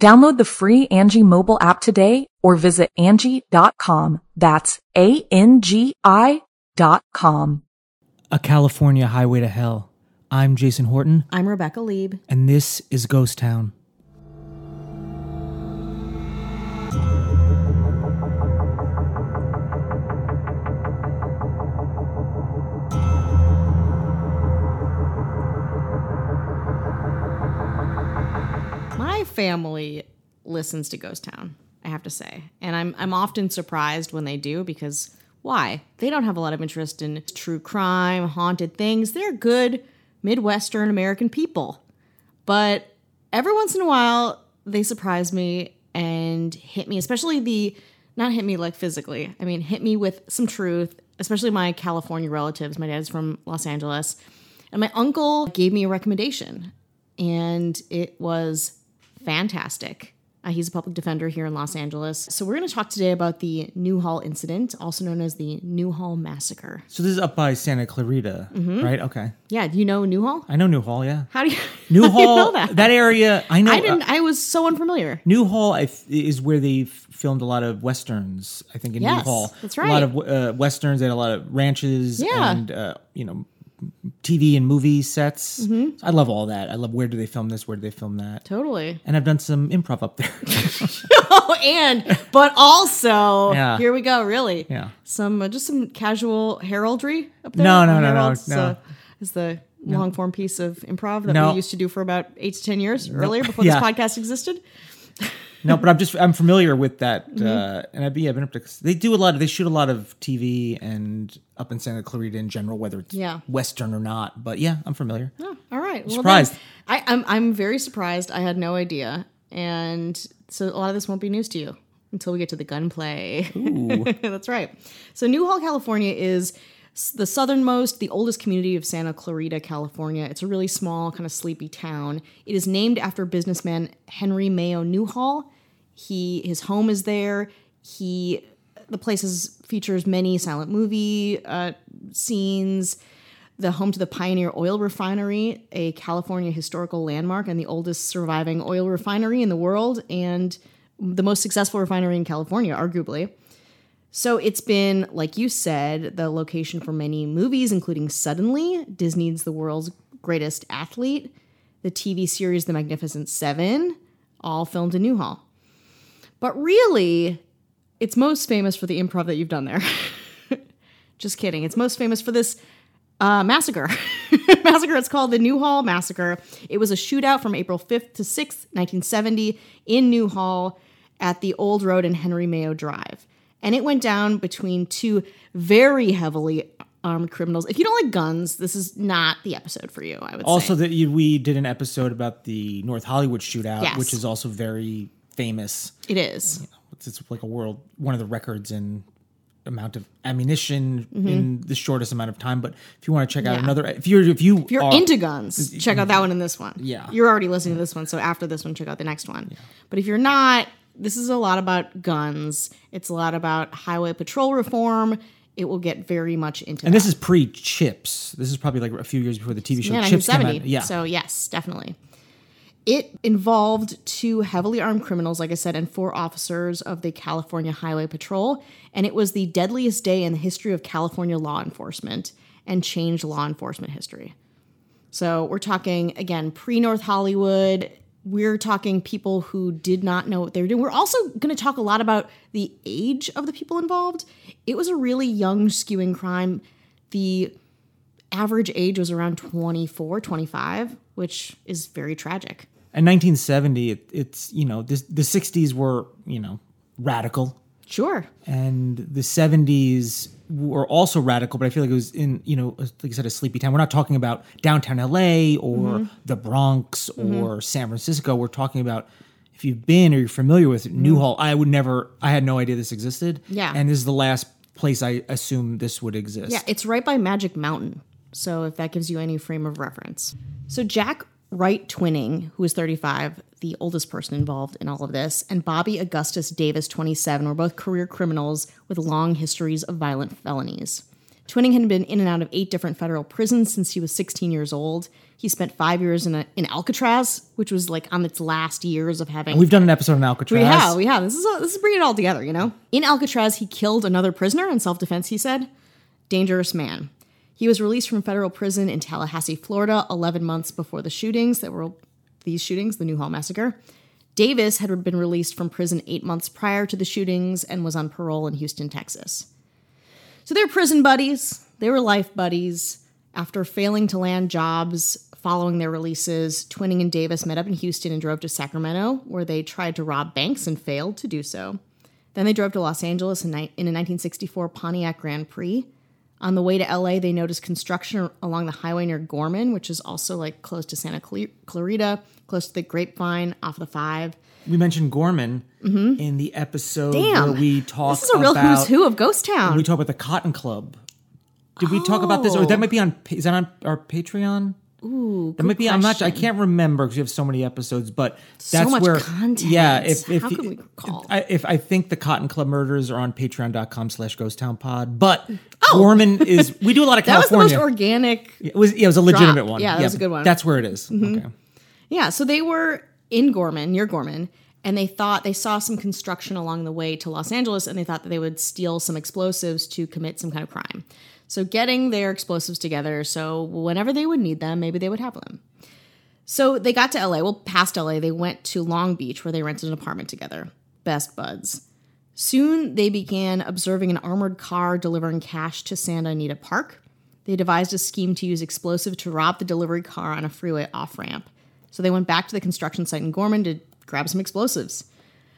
Download the free Angi mobile app today or visit Angi.com. That's A-N-G-I dot com. A California Highway to Hell. I'm Jason Horton, I'm Rebecca Leib. and this is Ghost Town. Family listens to Ghost Town, I have to say. And I'm I'm often surprised when they do because why? They don't have a lot of interest in true crime, haunted things. They're good Midwestern American people. But every once in a while they surprise me and hit me, especially the not hit me like physically. I mean, hit me with some truth, especially my California relatives. My dad's from Los Angeles. And my uncle gave me a recommendation, and it was fantastic. Uh, he's a public defender here in Los Angeles. So, we're going to talk today about the Newhall incident, also known as the Newhall Massacre. So this is up by Santa Clarita, Mm-hmm. right? Okay. Yeah, do you know Newhall? I know Newhall, yeah. How do you, Newhall, you know that? area, I know. I didn't, uh, I was so unfamiliar. Newhall I is where they f- filmed a lot of westerns. I think in Yes, Newhall, that's right. A lot of uh, westerns. They had a lot of ranches Yeah. and uh, you know TV and movie sets. Mm-hmm. I love all that. I love where do they film this? Where do they film that? Totally. And I've done some improv up there. Oh, and, but also, Yeah. here we go, really. yeah. Some, uh, just some casual heraldry up there. No, no, no, no, Harold's, no. Uh, is the long form piece of improv that No. we used to do for about eight to 10 years earlier before Yeah. this podcast existed. No, but I'm just I'm familiar with that, Mm-hmm. uh, and I've, yeah, I've been up to. They do a lot of they shoot a lot of TV and up in Santa Clarita in general, whether it's Yeah. western or not. But yeah, I'm familiar. Oh, all right. Well, surprised. then, I, I'm I'm very surprised. I had no idea, and so a lot of this won't be news to you until we get to the gunplay. That's right. So Newhall, California, is the southernmost, the oldest community of Santa Clarita, California. It's a really small, kind of sleepy town. It is named after businessman Henry Mayo Newhall. He his home is there. He the place is, features many silent movie uh, scenes the home to the Pioneer Oil Refinery, a California historical landmark and the oldest surviving oil refinery in the world, and the most successful refinery in California, arguably. So it's been, like you said, the location for many movies, including Suddenly, Disney's The World's Greatest Athlete, the TV series The Magnificent Seven, all filmed in Newhall. But really, it's most famous for the improv that you've done there. Just kidding. It's most famous for this uh, massacre. massacre. It's called the Newhall Massacre. It was a shootout from April 5th to 6th, 1970, in Newhall at the Old Road and Henry Mayo Drive. And it went down between two very heavily armed criminals. If you don't like guns, this is not the episode for you, I would Also, say. that we did an episode about the North Hollywood shootout, Yes. which is also very famous. It is. It's, it's like a world one of the records in amount of ammunition in the shortest amount of time. But if you want to check out Mm-hmm. Yeah. another, if you're if you If you're are, into guns, check out that one and this one. Yeah. You're already listening to this one, so after this one, check out the next one. But if you're not, this is a lot about guns. It's a lot about highway patrol reform. It will get very much into and that. this is pre CHiPs. This is probably like a few years before the TV show yeah, CHiPs came 1970. out. Yeah, So yes, definitely. It involved two heavily armed criminals, like I said, and four officers of the California Highway Patrol, and it was the deadliest day in the history of California law enforcement and changed law enforcement history. So we're talking again pre North Hollywood. We're talking people who did not know what they were doing. We're also going to talk a lot about the age of the people involved. It was a really young, skewing crime. The average age was around 24, 25, which is very tragic. In 1970, it, it's you know this, the 60s were you know radical, Sure. and the 70s were also radical. But I feel like it was in you know like I said a sleepy town. We're not talking about downtown LA or mm-hmm. the Bronx mm-hmm. or San Francisco. We're talking about if you've been or you're familiar with Newhall. Mm. I would never. I had no idea this existed. Yeah. and this is the last place I assume this would exist. Yeah, it's right by Magic Mountain. So if that gives you any frame of reference. So Jack Wright Twining, who is 35, the oldest person involved in all of this, and Bobby Augustus Davis, 27, were both career criminals with long histories of violent felonies. Twining had been in and out of eight different federal prisons since he was 16 years old. He spent five years in, a, in Alcatraz, which was like on its last years of having We've done an episode on Alcatraz. we have, we have. This is a, this is bringing it all together, you know. In Alcatraz, he killed another prisoner in self-defense. He said, "Dangerous man." He was released from federal prison in Tallahassee, Florida, 11 months before the shootings that were these shootings, the Newhall massacre. Davis had been released from prison eight months prior to the shootings and was on parole in Houston, Texas. So they're prison buddies. They were life buddies. After failing to land jobs following their releases, Twining and Davis met up in Houston and drove to Sacramento, where they tried to rob banks and failed to do so. Then they drove to Los Angeles in, in a 1964 Pontiac Grand Prix. On the way to LA, they noticed construction along the highway near Gorman, which is also like close to Santa Clarita, close to the Grapevine off the five. We mentioned Gorman in the episode Mm-hmm. Damn. where we talk This is a real about who's who of Ghost Town. we talk about the Cotton Club. Did we talk about this, or Oh. that might be on? Is that on our Patreon? Ooh, that might be. I'm not. I can't remember because we have so many episodes. But that's much where. content. Yeah. If if How you- could we recall? I, if I think the Cotton Club murders are on Patreon.com/slash Ghost Town Pod, but Gorman is. We do a lot of Oh. that was the California. most organic it was. Yeah, it was a legitimate Drop. one. Yeah, that was a good one. Mm-hmm. That's where it is. Okay. Yeah, so they were in Gorman, near Gorman, and they thought they saw some construction along the way to Los Angeles and they thought that they would steal some explosives to commit some kind of crime. So getting their explosives together so whenever they would need them, maybe they would have them. So they got to LA, well, past LA, they went to Long Beach where they rented an apartment together. Best buds. Soon they began observing an armored car delivering cash to Santa Anita Park. They devised a scheme to use explosive to rob the delivery car on a freeway off ramp. So they went back to the construction site in Gorman to grab some explosives.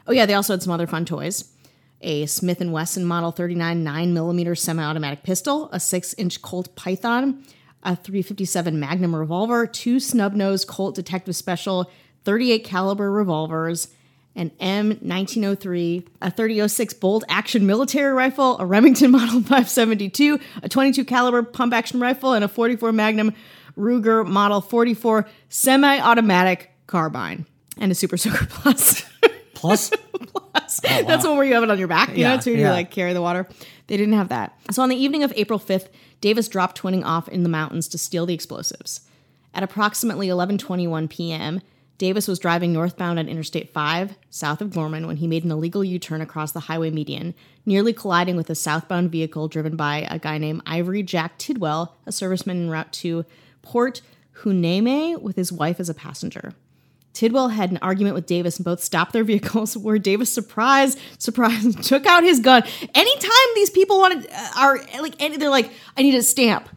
Oh yeah, they also had some other fun toys: a Smith Wesson Model 39 9mm semi-automatic pistol, a 6-inch Colt Python, a 357 Magnum revolver, two snub-nosed Colt Detective Special 38 caliber revolvers, an M1903, a 3006 bolt action military rifle, a Remington Model 572, a 22 caliber pump action rifle, and a 44 Magnum Ruger Model 44 semi-automatic carbine, and a Super Soaker Plus. Plus, oh, That's one where you have it on your back, you know, Yeah, to yeah. like carry the water. They didn't have that. So on the evening of April 5th, Davis dropped Twining off in the mountains to steal the explosives. At approximately 11:21 p.m., Davis was driving northbound on Interstate 5, south of Gorman, when he made an illegal U-turn across the highway median, nearly colliding with a southbound vehicle driven by a guy named Ivory Jack Tidwell, a serviceman en route to Port Hueneme with his wife as a passenger. Tidwell had an argument with Davis and both stopped their vehicles where Davis surprise surprise took out his gun. Anytime these people wanted uh, are like any, they're like I need a stamp.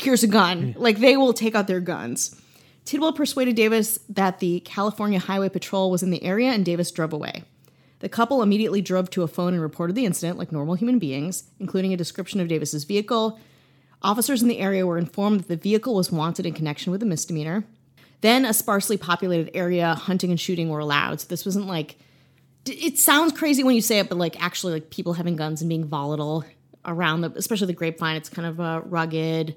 Here's a gun. Like they will take out their guns. Tidwell persuaded Davis that the California Highway Patrol was in the area and Davis drove away. The couple immediately drove to a phone and reported the incident like normal human beings, including a description of Davis's vehicle. Officers in the area were informed that the vehicle was wanted in connection with a misdemeanor. Then a sparsely populated area, hunting and shooting were allowed. So this wasn't like it sounds crazy when you say it, but like actually like people having guns and being volatile around the especially the grapevine, it's kind of uh, rugged,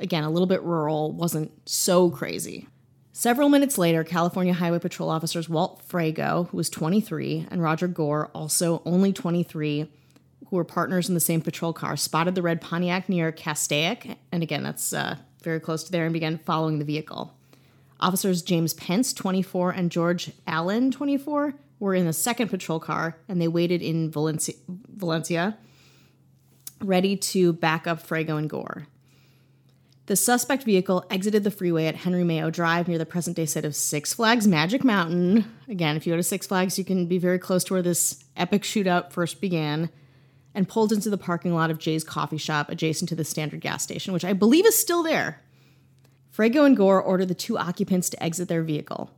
again, a little bit rural, wasn't so crazy. Several minutes later, California Highway Patrol officers Walt Frago, who was 23, and Roger Gore, also only 23, who were partners in the same patrol car, spotted the red Pontiac near Castaic, and again, that's uh, very close to there, and began following the vehicle. Officers James Pence, 24, and George Alleyn, 24, were in the second patrol car, and they waited in Valencia, Valencia ready to back up Frago and Gore. The suspect vehicle exited the freeway at Henry Mayo Drive near the present day site of Six Flags Magic Mountain. Again, if you go to Six Flags, you can be very close to where this epic shootout first began. And pulled into the parking lot of Jay's coffee shop adjacent to the standard gas station, which I believe is still there. Frago and Gore ordered the two occupants to exit their vehicle.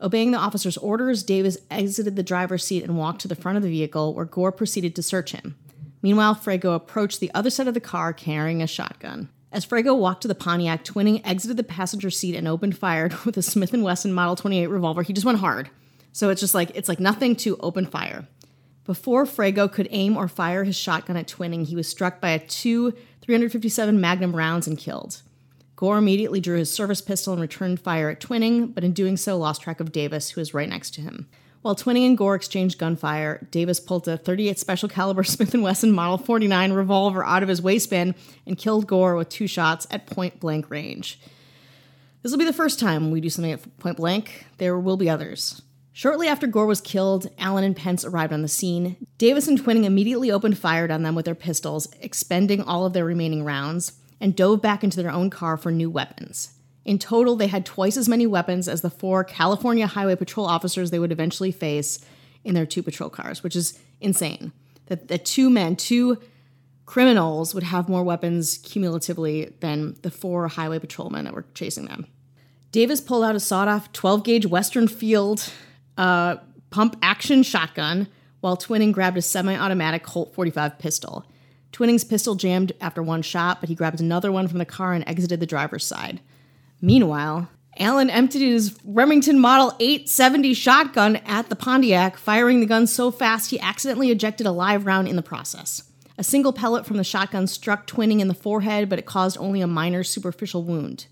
Obeying the officer's orders, Davis exited the driver's seat and walked to the front of the vehicle, where Gore proceeded to search him. Meanwhile, Frago approached the other side of the car carrying a shotgun. As Frago walked to the Pontiac, Twining exited the passenger seat and opened fire with a Smith & Wesson Model 28 revolver. He just went hard. So it's just like it's like nothing to open fire. Before Frago could aim or fire his shotgun at Twining, he was struck by a two 357 Magnum rounds and killed. Gore immediately drew his service pistol and returned fire at Twining, but in doing so lost track of Davis, who was right next to him. While Twining and Gore exchanged gunfire, Davis pulled a 38 special caliber Smith & Wesson Model 49 revolver out of his waistband and killed Gore with two shots at point blank range. This will be the first time we do something at point blank. There will be others. Shortly after Gore was killed, Alleyn and Pence arrived on the scene. Davis and Twining immediately opened fire on them with their pistols, expending all of their remaining rounds, and dove back into their own car for new weapons. In total, they had twice as many weapons as the four California Highway Patrol officers they would eventually face in their two patrol cars, which is insane. That the two men, two criminals, would have more weapons cumulatively than the four highway patrolmen that were chasing them. Davis pulled out a sawed off 12 gauge Western Field uh, pump action shotgun, while Twining grabbed a semi automatic Colt 45 pistol. Twining's pistol jammed after one shot, but he grabbed another one from the car and exited the driver's side. Meanwhile, Alleyn emptied his Remington Model 870 shotgun at the Pontiac, firing the gun so fast he accidentally ejected a live round in the process. A single pellet from the shotgun struck Twining in the forehead, but it caused only a minor superficial wound.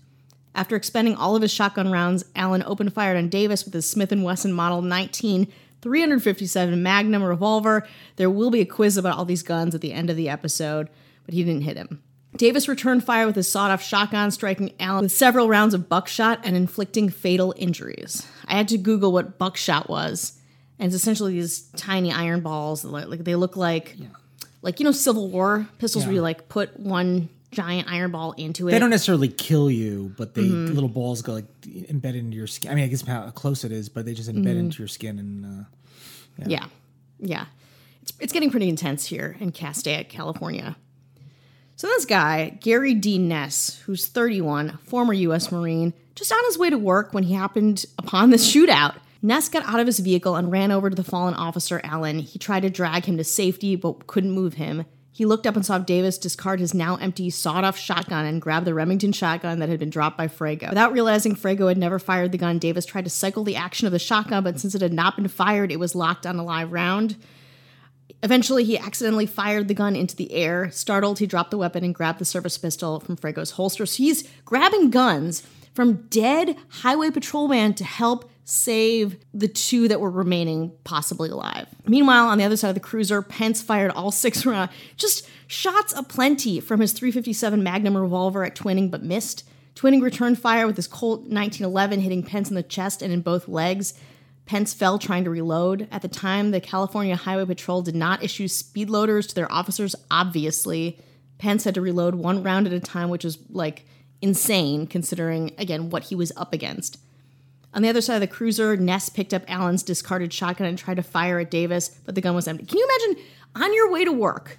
After expending all of his shotgun rounds, Alleyn opened fire on Davis with his Smith & Wesson Model 19 357 Magnum revolver. There will be a quiz about all these guns at the end of the episode, but he didn't hit him. Davis returned fire with his sawed-off shotgun, striking Alleyn with several rounds of buckshot and inflicting fatal injuries. I had to Google what buckshot was, and it's essentially these tiny iron balls. Like they look like, yeah. like you know, Civil War pistols yeah. where you like put one giant iron ball into it. They don't necessarily kill you, but they mm-hmm. little balls go like embedded into your skin. I mean, I guess how close it is, but they just embed mm-hmm. into your skin and uh, yeah. yeah, yeah. It's it's getting pretty intense here in Castaic, California. So this guy, Gary D. Kness, who's 31, former U.S. Marine, just on his way to work when he happened upon this shootout. Kness got out of his vehicle and ran over to the fallen officer Alleyn. He tried to drag him to safety, but couldn't move him. He looked up and saw Davis discard his now empty sawed off shotgun and grab the Remington shotgun that had been dropped by Frago. Without realizing Frago had never fired the gun, Davis tried to cycle the action of the shotgun, but since it had not been fired, it was locked on a live round. Eventually, he accidentally fired the gun into the air. Startled, he dropped the weapon and grabbed the service pistol from Frago's holster. So he's grabbing guns from dead highway patrolman to help save the two that were remaining possibly alive. Meanwhile, on the other side of the cruiser, Pence fired all six rounds, just shots aplenty from his 357 Magnum revolver at Twining, but missed. Twining returned fire with his Colt 1911, hitting Pence in the chest and in both legs. Pence fell trying to reload. At the time, the California Highway Patrol did not issue speed loaders to their officers, obviously. Pence had to reload one round at a time, which was like insane considering, again, what he was up against. On the other side of the cruiser, Kness picked up Alleyn's discarded shotgun and tried to fire at Davis, but the gun was empty. Can you imagine on your way to work,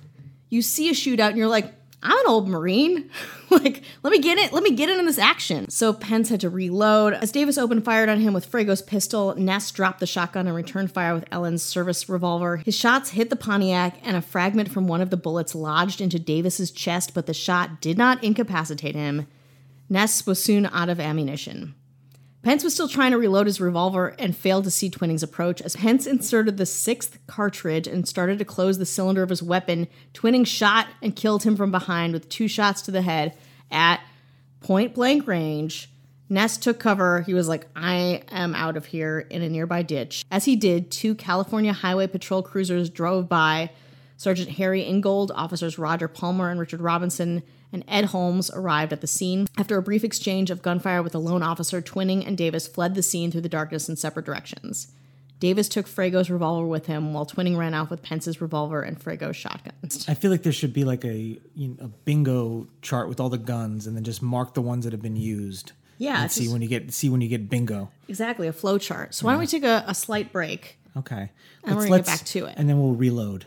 you see a shootout and you're like, I'm an old Marine. like, let me get it. Let me get in on this action. So Pence had to reload. As Davis opened fired on him with Frago's pistol, Kness dropped the shotgun and returned fire with Alleyn's service revolver. His shots hit the Pontiac, and a fragment from one of the bullets lodged into Davis's chest, but the shot did not incapacitate him. Kness was soon out of ammunition. Pence was still trying to reload his revolver and failed to see Twining's approach. As Pence inserted the sixth cartridge and started to close the cylinder of his weapon, Twining shot and killed him from behind with two shots to the head at point blank range. Kness took cover. He was like, I am out of here in a nearby ditch. As he did, two California Highway Patrol cruisers drove by. Sergeant Harry Ingold, officers Roger Palmer and Richard Robinson, and Ed Holmes arrived at the scene. After a brief exchange of gunfire with a lone officer, Twining and Davis fled the scene through the darkness in separate directions. Davis took Frago's revolver with him, while Twining ran off with Pence's revolver and Frago's shotguns. I feel like there should be like a you know, a bingo chart with all the guns, and then just mark the ones that have been used. Yeah, see just, when you get see when you get bingo. Exactly, a flow chart. So why don't we take a, a slight break? Okay, and let's, we're gonna get back to it, and then we'll reload.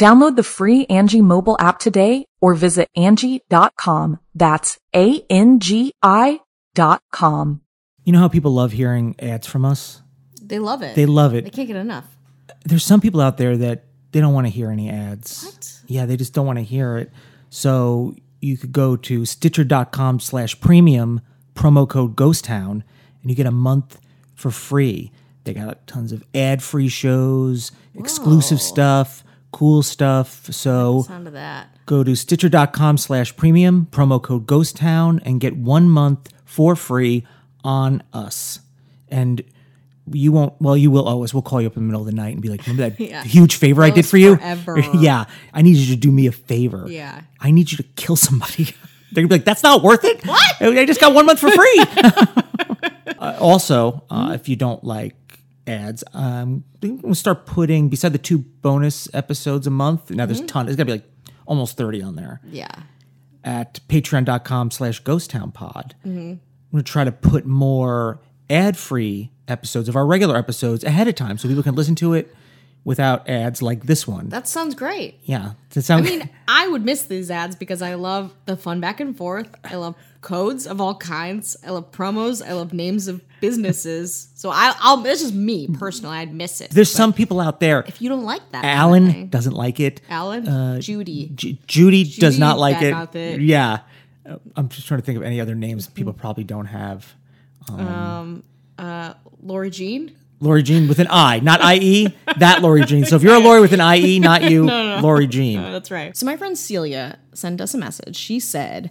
Download the free Angi mobile app today or visit Angi.com. That's A-N-G-I dot com. You know how people love hearing ads from us? They love it. They love it. They can't get enough. There's some people out there that they don't want to hear any ads. What? Yeah, they just don't want to hear it. So you could go to stitcher.com slash premium promo code ghost town and you get a month for free. They got tons of ad free shows, exclusive stuff, cool stuff. So Sound of that. go to stitcher.com slash premium promo code ghost town and get one month for free on us. And you won't well you will always we'll call you up in the middle of the night and be like remember that Yeah. huge favor i did for you? yeah. I need you to do me a favor. Yeah. i need you to kill somebody. They're gonna be like that's not worth it. What? I just got one month for free. Uh, also uh, if you don't like ads um gonna start putting beside the two bonus episodes a month now there's a ton it's gonna be like almost 30 on there Yeah. at patreon.com slash ghosttownpod. Mm-hmm. I'm going to try to put more ad-free episodes of our regular episodes ahead of time so people can listen to it without ads like this one. That sounds great. yeah. That that I mean, I would miss these ads because I love the fun back and forth. I love codes of all kinds. I love promos. I love names of businesses. So I, I'll. This is me personally. I'd miss it. There's some people out there. if you don't like that, kind of Alan doesn't like it. Alan, Judy. J- Judy, does not like it. it. Yeah. Uh, I'm just trying to think of any other names people probably don't have. Um, uh, Laura Jean. Lori Jean with an I, not IE, that Lori Jean. So if you're a Lori with an IE, not you, Lori Jean. That's right. So my friend Celia sent us a message. She said,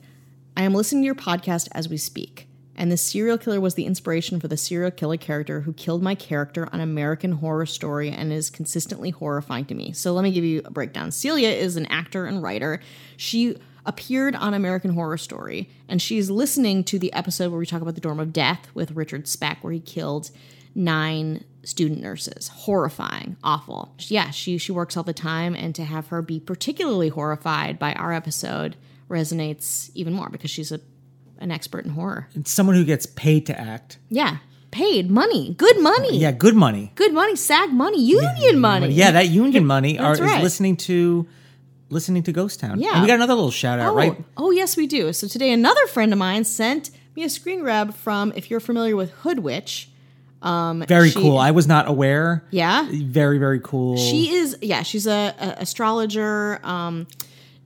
I am listening to your podcast as we speak. And the serial killer was the inspiration for the serial killer character who killed my character on American Horror Story and is consistently horrifying to me. So let me give you a breakdown. Celia is an actor and writer. She appeared on American Horror Story, and she's listening to the episode where we talk about the Dorm of Death with Richard Speck, where he killed nine student nurses. Horrifying, awful. Yeah, she she works all the time, and to have her be particularly horrified by our episode resonates even more because she's a an expert in horror. It's someone who gets paid to act. Yeah, paid money, good money, Yeah, good money. good money, SAG money, union money. Yeah, that union money are, That's is listening to listening to Ghost Town. Yeah. and we got another little shout out, Oh, right? oh, yes, we do. So today, another friend of mine sent me a screen grab from, if you're familiar with Hoodwitch. Very she- cool. I was not aware. Yeah, Very very cool. She is, yeah, she's a, a astrologer, um,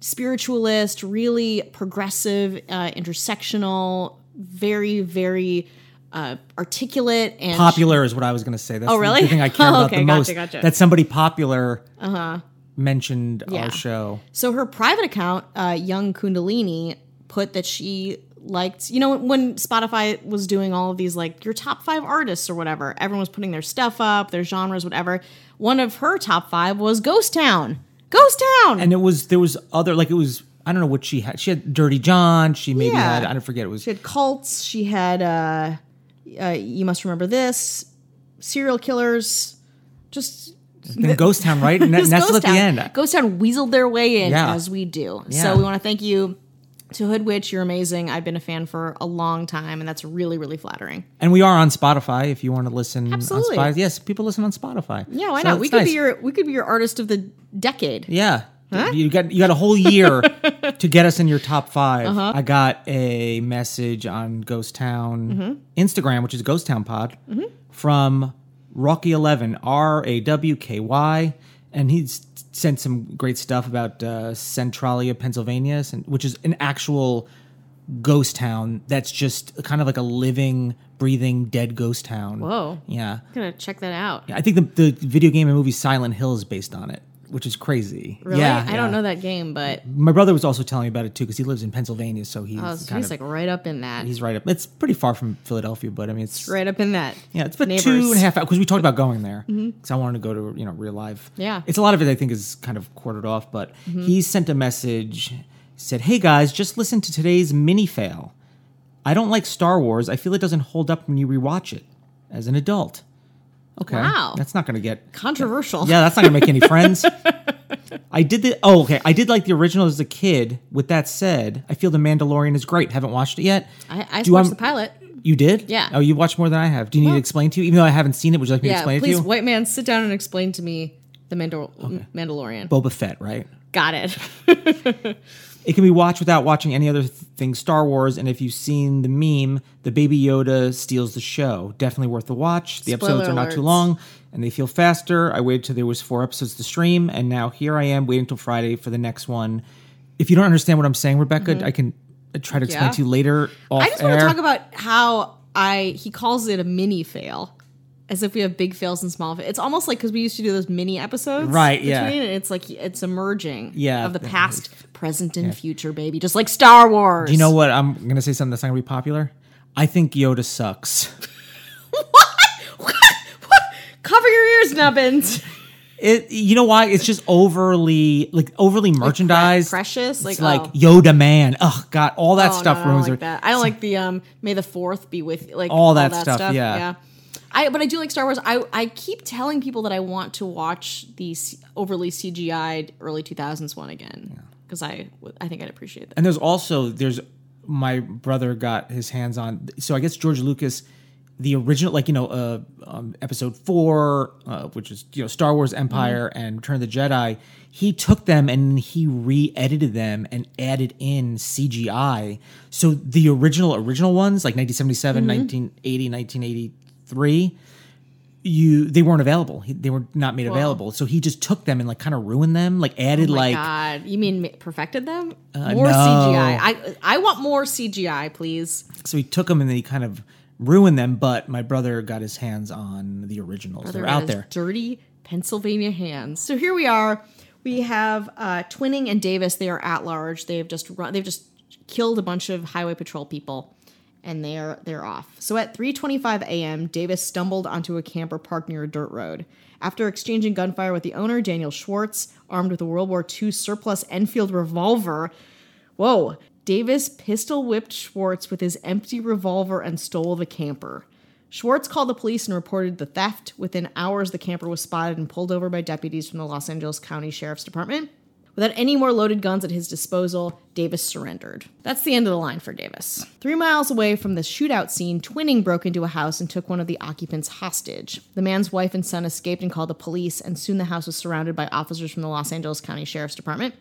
spiritualist, really progressive, uh, intersectional, very, very uh, articulate and popular is what I was going to say. That's Oh, really? the thing I care Oh, about okay, the gotcha, most. gotcha. That somebody popular uh-huh. mentioned Yeah. our show. So her private account, uh, Young Kundalini, put that she liked, you know, when Spotify was doing all of these like your top five artists or whatever, everyone was putting their stuff up, their genres, whatever. One of her top five was Ghost Town. Ghost Town. And it was there was other like it was I don't know what she had. She had Dirty John. She maybe Yeah. had I don't forget it was She had cults. She had uh, uh, you must remember this serial killers. Just then Ghost Town, right? And Ghost at the end. Ghost Town weaseled their way in Yeah. as we do. Yeah. So we want to thank you to Hoodwitch. You're amazing. I've been a fan for a long time, and that's really really flattering. And we are on Spotify if you want to listen Absolutely. on Spotify. Yes, people listen on Spotify. Yeah, why So not? We could nice. be your we could be your artist of the decade. Yeah. You got you got a whole year to get us in your top 5 Uh-huh. I got a message on Ghost Town Mm-hmm. Instagram, which is Ghost Town Pod, from Rocky Eleven R A W K Y, and he's sent some great stuff about uh, Centralia, Pennsylvania, which is an actual ghost town that's just kind of like a living, breathing, dead ghost town. Whoa. Yeah. I'm gonna check that out. I think the, the video game and movie Silent Hill is based on it, which is crazy. Really? Yeah. I yeah. don't know that game, but My brother was also telling me about it too because he lives in Pennsylvania, so he's oh, so kind he's of like right up in that. he's right up. It's pretty far from Philadelphia, but I mean it's right up in that. yeah, it's about Neighbors. Mm-hmm. two and a half hours because we talked about going there because I wanted to go to you know real life. Yeah. Mm-hmm. it's a lot of it. I think is kind of quartered off, but he sent a message said, "Hey guys, just listen to today's mini fail. I don't like Star Wars. I feel it doesn't hold up when you rewatch it as an adult." Okay, Wow. that's not going to get Controversial. yeah, that's not gonna make any friends. I did the oh okay. I did like the original as a kid. With that said, I feel the Mandalorian is great. Haven't watched it yet. I, I Do watched I'm- the pilot. You did? Yeah. Oh, you watched more than I have. Do you need to explain to you? Even though I haven't seen it, would you like me to Yeah, explain it to you? please, white man, sit down and explain to me the Mandal- Mandalorian. Boba Fett, right? Got it. It can be watched without watching any other th- thing Star Wars. And if you've seen the meme, the Baby Yoda steals the show. Definitely worth the watch. The episodes Spoiler are not too long and they feel faster. I waited till there was four episodes to stream, and now here I am waiting till Friday for the next one. If you don't understand what I'm saying, Rebecca, I can uh, try to explain Mm-hmm. Yeah. to you later. Off I just air. want to talk about how I he calls it a mini fail, as if we have big fails and small. fails. It's almost like because we used to do those mini episodes, Right, yeah. And it's like it's emerging, Yeah. of the past, present, and future, baby, just like Star Wars. You know what? I'm going to say something that's not to be popular. I think Yoda sucks. What? What What? cover your ears, Nubbins. It, you know why? It's just overly, like overly merchandised. precious, like, it's like oh. Yoda man. Oh God, all that Oh, no, stuff I don't like her. that. I don't like the um. May the Fourth be with you. like All that stuff, yeah. yeah. I but I do like Star Wars. I I keep telling people that I want to watch the overly CGI'd early two thousands one again because I I think I'd appreciate that. And there's also there's my brother got his hands on. So I guess George Lucas, the original, like you know, uh, um, Episode Four, uh, which is you know Star Wars Empire Mm-hmm. and Return of the Jedi. He took them and he re-edited them and added in CGI. So the original original ones, like 1977, Mm-hmm. 1980, 1983. You, they weren't available. He, they were not made available. So he just took them and like kind of ruined them, like added Oh like God, you mean perfected them? Uh, more no. CGI. I I want more CGI, please. So he took them and then he kind of ruined them. But my brother got his hands on the originals. They're They're out there. Dirty Pennsylvania hands. So here we are. We have uh, Twining and Davis. They are at large. They've just run. They've just killed a bunch of highway patrol people, and they're they're off. So at 3:25 a.m., Davis stumbled onto a camper parked near a dirt road. After exchanging gunfire with the owner, Daniel Schwartz, armed with a World War II surplus Enfield revolver, Whoa. Davis pistol whipped Schwartz with his empty revolver and stole the camper. Schwartz called the police and reported the theft. Within hours, the camper was spotted and pulled over by deputies from the Los Angeles County Sheriff's Department. Without any more loaded guns at his disposal, Davis surrendered. That's the end of the line for Davis. Three miles away from the shootout scene, Twining broke into a house and took one of the occupants hostage. The man's wife and son escaped and called the police, and soon the house was surrounded by officers from the Los Angeles County Sheriff's Department.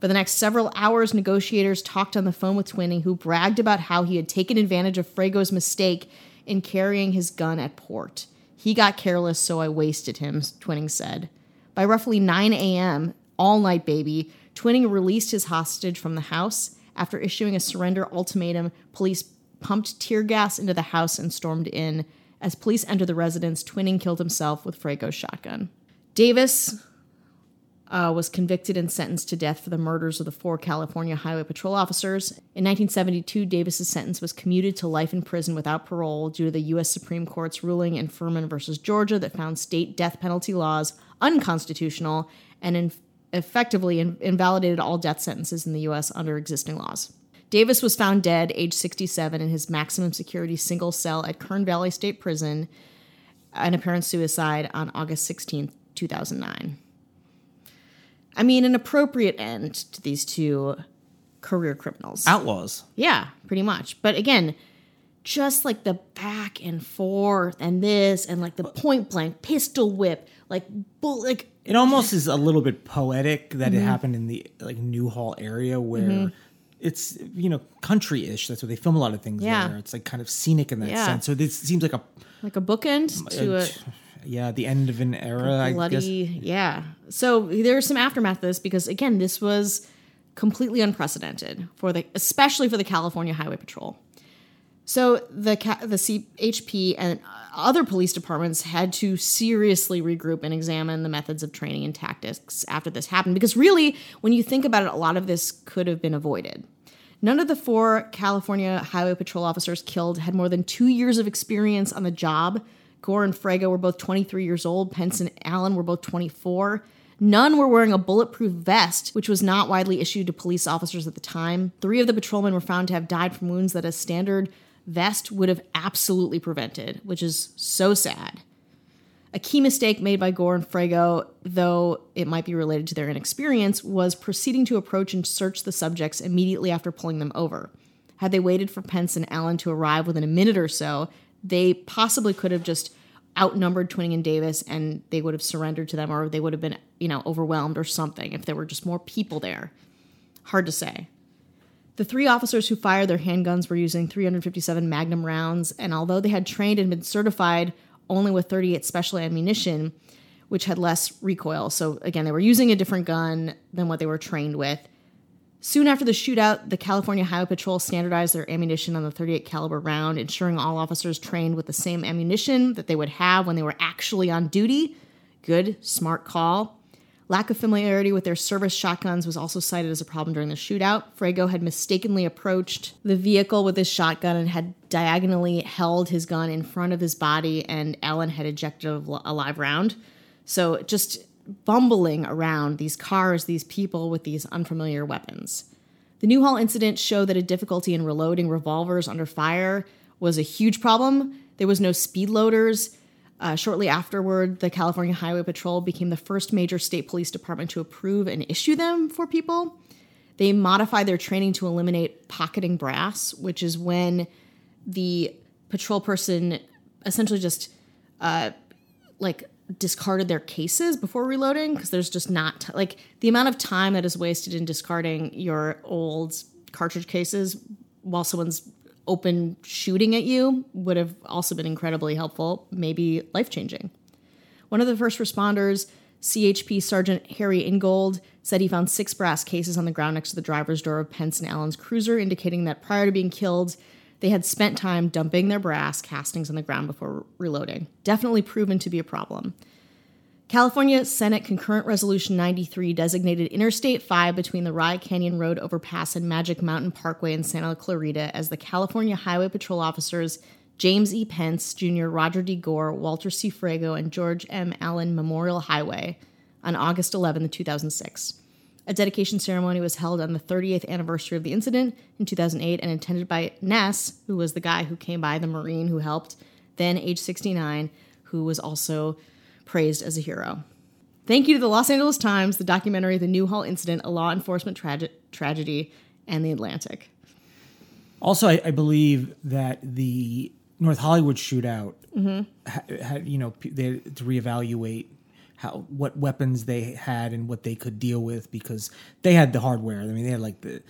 For the next several hours, negotiators talked on the phone with Twining, who bragged about how he had taken advantage of Frago's mistake in carrying his gun at port. He got careless, so I wasted him, Twining said. By roughly 9 a.m., all night baby, Twining released his hostage from the house. After issuing a surrender ultimatum, police pumped tear gas into the house and stormed in. As police entered the residence, Twining killed himself with Frago's shotgun. Davis uh, was convicted and sentenced to death for the murders of the four California Highway Patrol officers. In 1972, Davis's sentence was commuted to life in prison without parole due to the U.S. Supreme Court's ruling in Furman versus Georgia that found state death penalty laws unconstitutional and in- effectively in- invalidated all death sentences in the U.S. under existing laws. Davis was found dead, age 67, in his maximum security single cell at Kern Valley State Prison, an apparent suicide on August 16, 2009. I mean, an appropriate end to these two career criminals. Outlaws. Yeah, pretty much. But again, just like the back and forth and this and like the point blank pistol whip, like bull, like It almost is a little bit poetic that Mm-hmm. it happened in the like Newhall area where it's you know country-ish. That's where they film a lot of things Yeah. there. It's like kind of scenic in that Yeah. sense. So this seems like a like a bookend to a yeah the end of an era. I guess. bloody yeah. So there's some aftermath of this because again, this was completely unprecedented for the especially for the California Highway Patrol. So the the CHP and other police departments had to seriously regroup and examine the methods of training and tactics after this happened because really when you think about it a lot of this could have been avoided. None of the four California Highway Patrol officers killed had more than 2 years of experience on the job. Gore and Frago were both 23 years old, Pence and Alleyn were both 24. None were wearing a bulletproof vest, which was not widely issued to police officers at the time. Three of the patrolmen were found to have died from wounds that a standard vest would have absolutely prevented, which is so sad. A key mistake made by Gore and Frago, though it might be related to their inexperience, was proceeding to approach and search the subjects immediately after pulling them over. Had they waited for Pence and Alleyn to arrive within a minute or so, they possibly could have just outnumbered Twining and Davis and they would have surrendered to them or they would have been, you know, overwhelmed or something if there were just more people there. Hard to say. The three officers who fired their handguns were using 357 Magnum rounds, and although they had trained and been certified only with 38 special ammunition, which had less recoil, so again, they were using a different gun than what they were trained with, Soon after the shootout, the California Highway Patrol standardized their ammunition on the 38 caliber round, ensuring all officers trained with the same ammunition that they would have when they were actually on duty. Good, smart call. Lack of familiarity with their service shotguns was also cited as a problem during the shootout. Frago had mistakenly approached the vehicle with his shotgun and had diagonally held his gun in front of his body, and Alleyn had ejected a live round. So just bumbling around these cars, these people with these unfamiliar weapons. The Newhall incident showed that a difficulty in reloading revolvers under fire was a huge problem. There was no speed loaders. Uh, shortly afterward, the California Highway Patrol became the first major state police department to approve and issue them for people. They modified their training to eliminate pocketing brass, which is when the patrol person essentially just uh, like discarded their cases before reloading because there's just not t- like the amount of time that is wasted in discarding your old cartridge cases while someone's open shooting at you would have also been incredibly helpful, maybe life changing. One of the first responders, CHP Sergeant Harry Ingold, said he found six brass cases on the ground next to the driver's door of Pence and Alleyn's cruiser, indicating that prior to being killed, they had spent time dumping their brass castings on the ground before reloading. Definitely proven to be a problem. California Senate Concurrent Resolution 93 designated Interstate 5 between the Rye Canyon Road overpass and Magic Mountain Parkway in Santa Clarita as the California Highway Patrol officers James E. Pence, Jr., Roger D. Gore, Walter C. Frago, and George M. Alleyn Memorial Highway on August 11, 2006. A dedication ceremony was held on the 30th anniversary of the incident in 2008 and attended by Kness, who was the guy who came by, the Marine who helped, then age 69, who was also praised as a hero. Thank you to the Los Angeles Times, the documentary The Newhall Incident, a law enforcement trage- tragedy, and The Atlantic. Also, I, I, believe that the North Hollywood shootout mm-hmm. had, had, you know, they had to reevaluate how what weapons they had and what they could deal with because they had the hardware. I mean, they had like the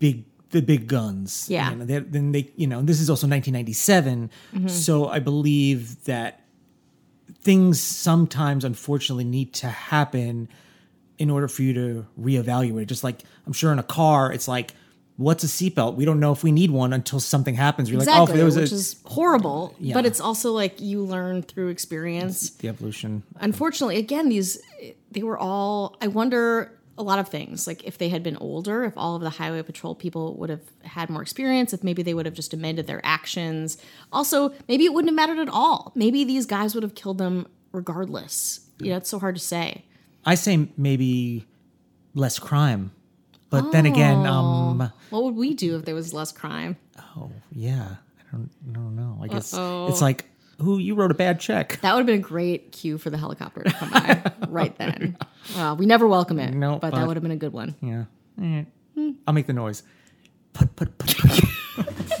big the big guns. Yeah. You know, they, then they you know this is also 1997, mm-hmm. so I believe that things sometimes unfortunately need to happen in order for you to reevaluate. Just like I'm sure in a car, it's like what's a seatbelt? We don't know if we need one until something happens. You're exactly, like, oh, there was which a, is horrible. Yeah. But it's also like you learn through experience. the evolution. Unfortunately, again, these they were all. I wonder a lot of things. Like if they had been older, if all of the highway patrol people would have had more experience, if maybe they would have just amended their actions. Also, maybe it wouldn't have mattered at all. Maybe these guys would have killed them regardless. You know, it's so hard to say. I say maybe less crime but oh. then again, um, oh. what would we do if there was less crime? Oh yeah, I don't, I don't know. I guess Uh-oh. it's like who you wrote a bad check. That would have been a great cue for the helicopter to come by right then. Well, we never welcome it, no, but, but that would have been a good one. Yeah, eh. I'll make the noise. Put put put. put.